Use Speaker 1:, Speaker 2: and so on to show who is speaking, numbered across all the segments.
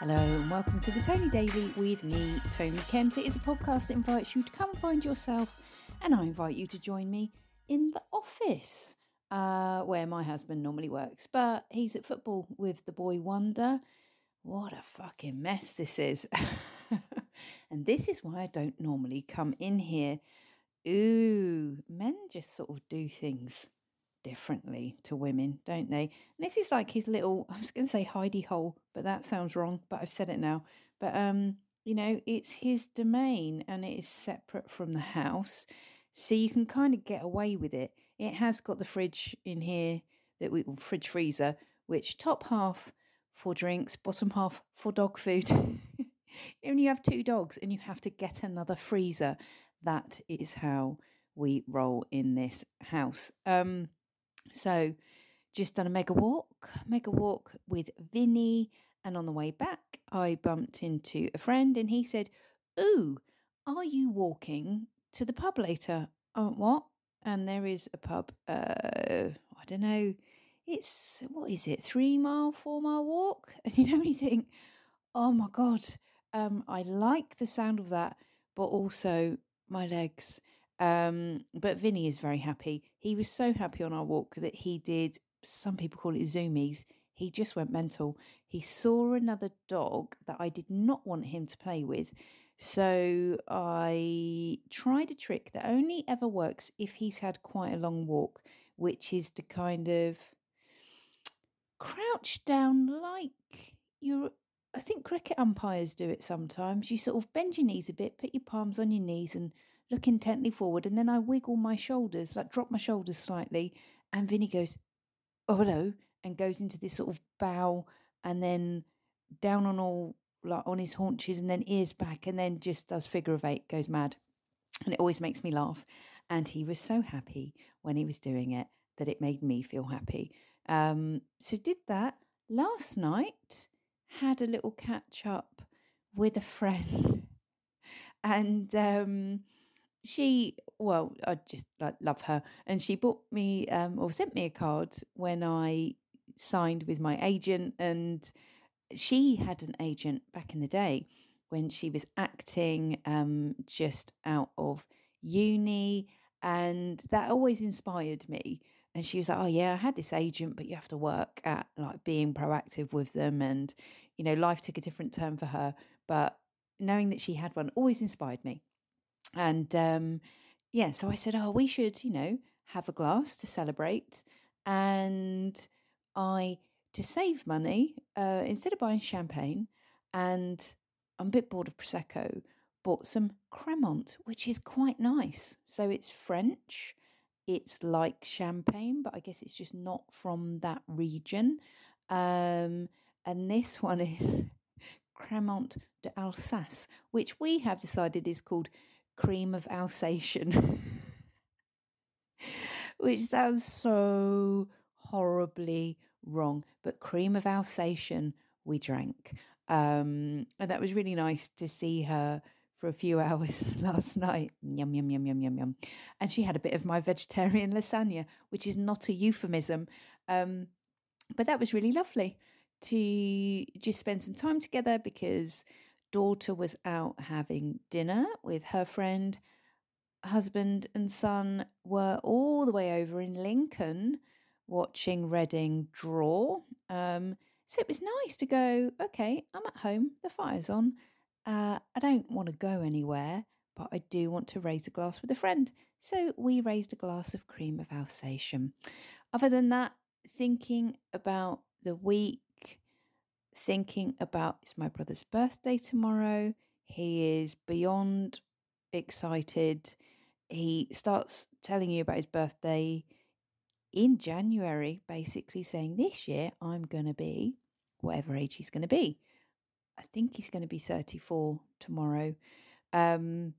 Speaker 1: Hello and welcome to the Tony Daily with me, Tony Kent. It is a podcast that invites you to come find yourself, and I invite you to join me in the office uh, where my husband normally works. But he's at football with the boy Wonder. What a fucking mess this is. and this is why I don't normally come in here. Ooh, men just sort of do things differently to women, don't they? And this is like his little, I was going to say hidey hole, but that sounds wrong, but I've said it now. But, um, you know, it's his domain and it is separate from the house. So you can kind of get away with it. It has got the fridge in here that we, fridge freezer, which top half for drinks, bottom half for dog food. and you have two dogs and you have to get another freezer. That is how we roll in this house. Um, so just done a mega walk, mega walk with Vinny. And on the way back, I bumped into a friend and he said, Ooh, are you walking to the pub later? Oh, what? And there is a pub, uh, I don't know, it's, what is it, three mile, four mile walk? And you know, you think, oh my God, um, I like the sound of that, but also my legs um, but Vinny is very happy. He was so happy on our walk that he did, some people call it zoomies. He just went mental. He saw another dog that I did not want him to play with. So I tried a trick that only ever works if he's had quite a long walk, which is to kind of crouch down like you're I think cricket umpires do it sometimes. You sort of bend your knees a bit, put your palms on your knees and look intently forward, and then I wiggle my shoulders, like drop my shoulders slightly, and Vinny goes, "Oh hello," and goes into this sort of bow, and then down on all like on his haunches, and then ears back, and then just does figure of eight, goes mad, and it always makes me laugh. And he was so happy when he was doing it that it made me feel happy. Um, so did that last night. Had a little catch up with a friend, and um, she well i just like love her and she bought me um, or sent me a card when i signed with my agent and she had an agent back in the day when she was acting um, just out of uni and that always inspired me and she was like oh yeah i had this agent but you have to work at like being proactive with them and you know life took a different turn for her but knowing that she had one always inspired me and um, yeah, so I said, oh, we should, you know, have a glass to celebrate. And I, to save money, uh, instead of buying champagne, and I'm a bit bored of Prosecco, bought some Cremant, which is quite nice. So it's French. It's like champagne, but I guess it's just not from that region. Um, and this one is Cremant d'Alsace, which we have decided is called cream of Alsatian, which sounds so horribly wrong. But cream of Alsatian, we drank. Um, and that was really nice to see her for a few hours last night. Yum, yum, yum, yum, yum, yum. And she had a bit of my vegetarian lasagna, which is not a euphemism. Um, but that was really lovely to just spend some time together because daughter was out having dinner with her friend. Husband and son were all the way over in Lincoln watching Reading draw. Um, so it was nice to go, okay, I'm at home, the fire's on. Uh, I don't want to go anywhere, but I do want to raise a glass with a friend. So we raised a glass of cream of Alsatian. Other than that, thinking about the week, thinking about it's my brother's birthday tomorrow. He is beyond excited. He starts telling you about his birthday in January, basically saying, This year I'm going to be whatever age he's going to be. I think he's going to be 34 tomorrow. Um,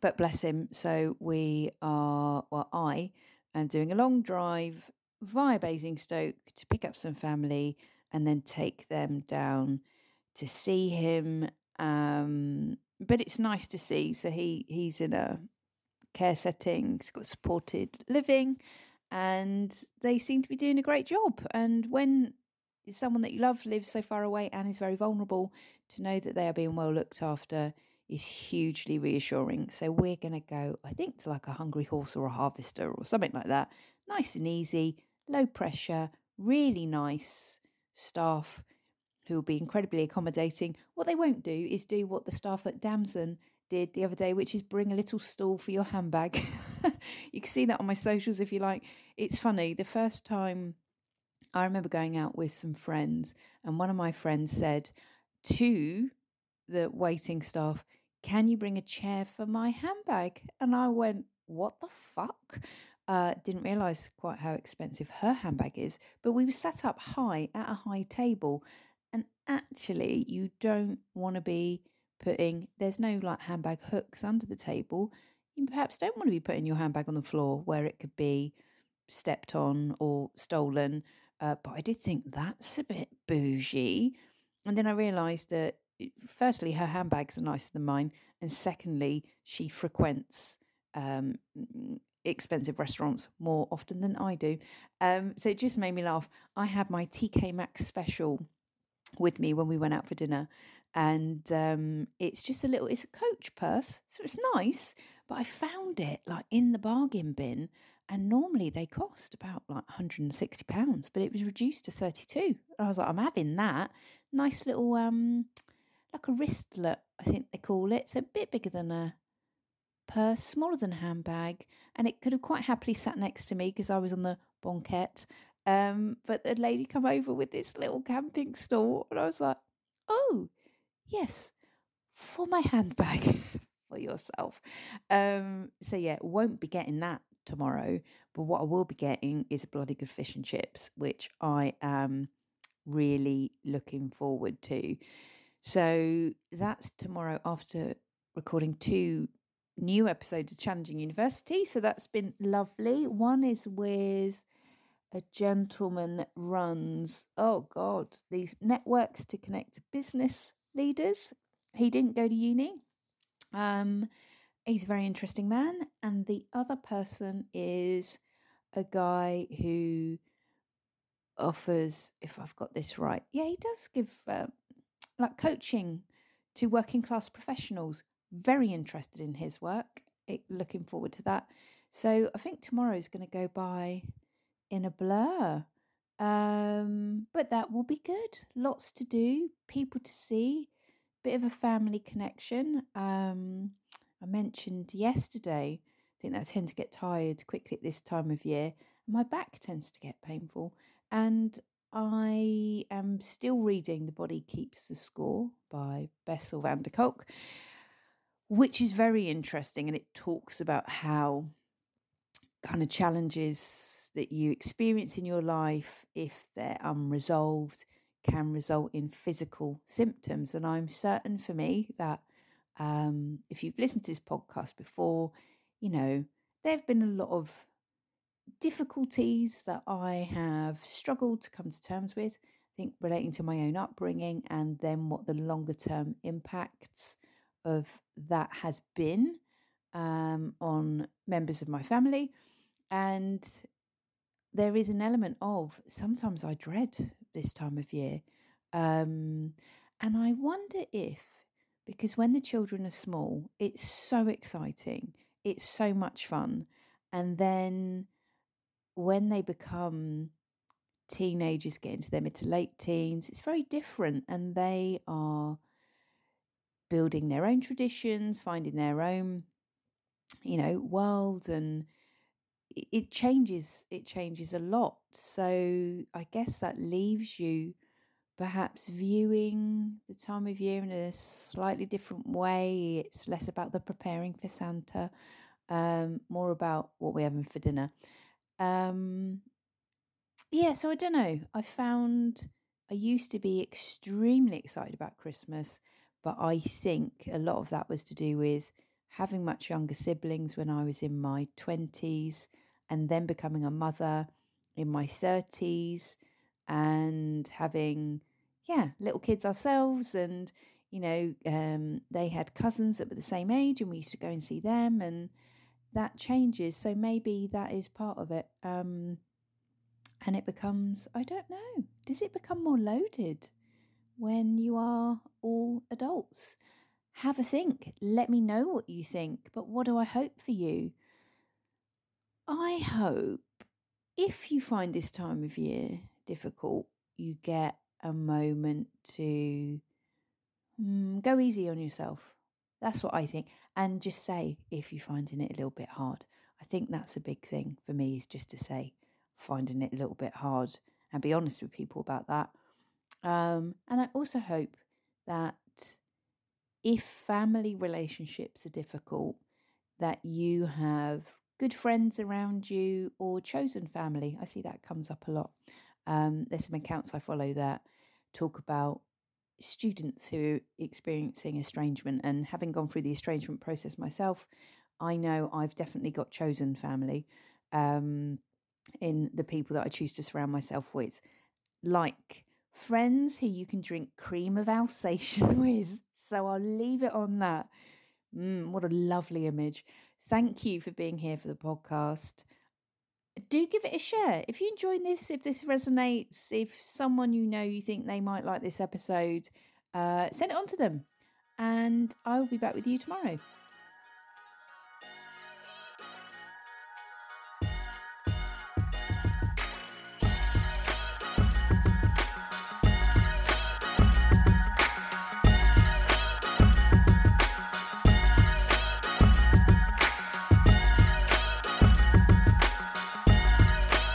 Speaker 1: but bless him. So we are, well, I am doing a long drive via Basingstoke to pick up some family and then take them down to see him. Um, but it's nice to see. So he he's in a care setting. He's got supported living, and they seem to be doing a great job. And when someone that you love lives so far away and is very vulnerable, to know that they are being well looked after is hugely reassuring. So we're going to go, I think, to like a hungry horse or a harvester or something like that. Nice and easy, low pressure, really nice staff who will be incredibly accommodating. What they won't do is do what the staff at Damson did the other day, which is bring a little stool for your handbag. you can see that on my socials if you like. It's funny. The first time I remember going out with some friends, and one of my friends said to the waiting staff, Can you bring a chair for my handbag? And I went, What the fuck? Uh, didn't realize quite how expensive her handbag is, but we were sat up high at a high table. And actually, you don't want to be putting, there's no like handbag hooks under the table. You perhaps don't want to be putting your handbag on the floor where it could be stepped on or stolen. Uh, but I did think that's a bit bougie. And then I realised that, firstly, her handbags are nicer than mine. And secondly, she frequents um, expensive restaurants more often than I do. Um, so it just made me laugh. I had my TK Maxx special with me when we went out for dinner. And um, it's just a little, it's a coach purse. So it's nice. But I found it like in the bargain bin and normally they cost about like 160 pounds but it was reduced to 32 i was like i'm having that nice little um like a wristlet i think they call it so a bit bigger than a purse smaller than a handbag and it could have quite happily sat next to me because i was on the banquette um but the lady come over with this little camping stool and i was like oh yes for my handbag for yourself um so yeah won't be getting that tomorrow. But what I will be getting is a bloody good fish and chips, which I am really looking forward to. So that's tomorrow after recording two new episodes of Challenging University. So that's been lovely. One is with a gentleman that runs, oh God, these networks to connect business leaders. He didn't go to uni. Um, he's a very interesting man. And the other person is a guy who offers, if I've got this right, yeah, he does give uh, like coaching to working class professionals. Very interested in his work. It, looking forward to that. So I think tomorrow is going to go by in a blur. Um, but that will be good. Lots to do, people to see, bit of a family connection. Um, I mentioned yesterday, I think that I tend to get tired quickly at this time of year. My back tends to get painful. And I am still reading The Body Keeps the Score by Bessel van der Kolk, which is very interesting. And it talks about how kind of challenges that you experience in your life, if they're unresolved, can result in physical symptoms. And I'm certain for me that um, if you've listened to this podcast before, you know, there have been a lot of difficulties that I have struggled to come to terms with. I think relating to my own upbringing and then what the longer term impacts of that has been um, on members of my family. And there is an element of sometimes I dread this time of year. Um, and I wonder if because when the children are small, it's so exciting, it's so much fun. And then when they become teenagers, get into their mid to late teens, it's very different. And they are building their own traditions, finding their own, you know, world and it changes it changes a lot so i guess that leaves you perhaps viewing the time of year in a slightly different way. It's less about the preparing for Santa, um, more about what we're having for dinner. Um, yeah, so I don't know. I found I used to be extremely excited about Christmas, but I think a lot of that was to do with having much younger siblings when I was in my 20s and then becoming a mother in my 30s and having yeah, little kids ourselves, and you know, um, they had cousins that were the same age, and we used to go and see them, and that changes. So maybe that is part of it. Um, And it becomes, I don't know, does it become more loaded when you are all adults? Have a think. Let me know what you think. But what do I hope for you? I hope if you find this time of year difficult, you get a moment to mm, go easy on yourself. That's what I think. And just say if you're finding it a little bit hard. I think that's a big thing for me is just to say, finding it a little bit hard and be honest with people about that. Um, and I also hope that if family relationships are difficult, that you have good friends around you or chosen family. I see that comes up a lot. Um, there's some accounts I follow that talk about students who are experiencing estrangement and having gone through the estrangement process myself, I know I've definitely got chosen family um, in the people that I choose to surround myself with, like friends who you can drink cream of Alsatian with. So I'll leave it on that. Mm, what a lovely image. Thank you for being here for the podcast. Do give it a share. If you enjoy this, if this resonates, if someone you know you think they might like this episode, uh, send it on to them. And I will be back with you tomorrow.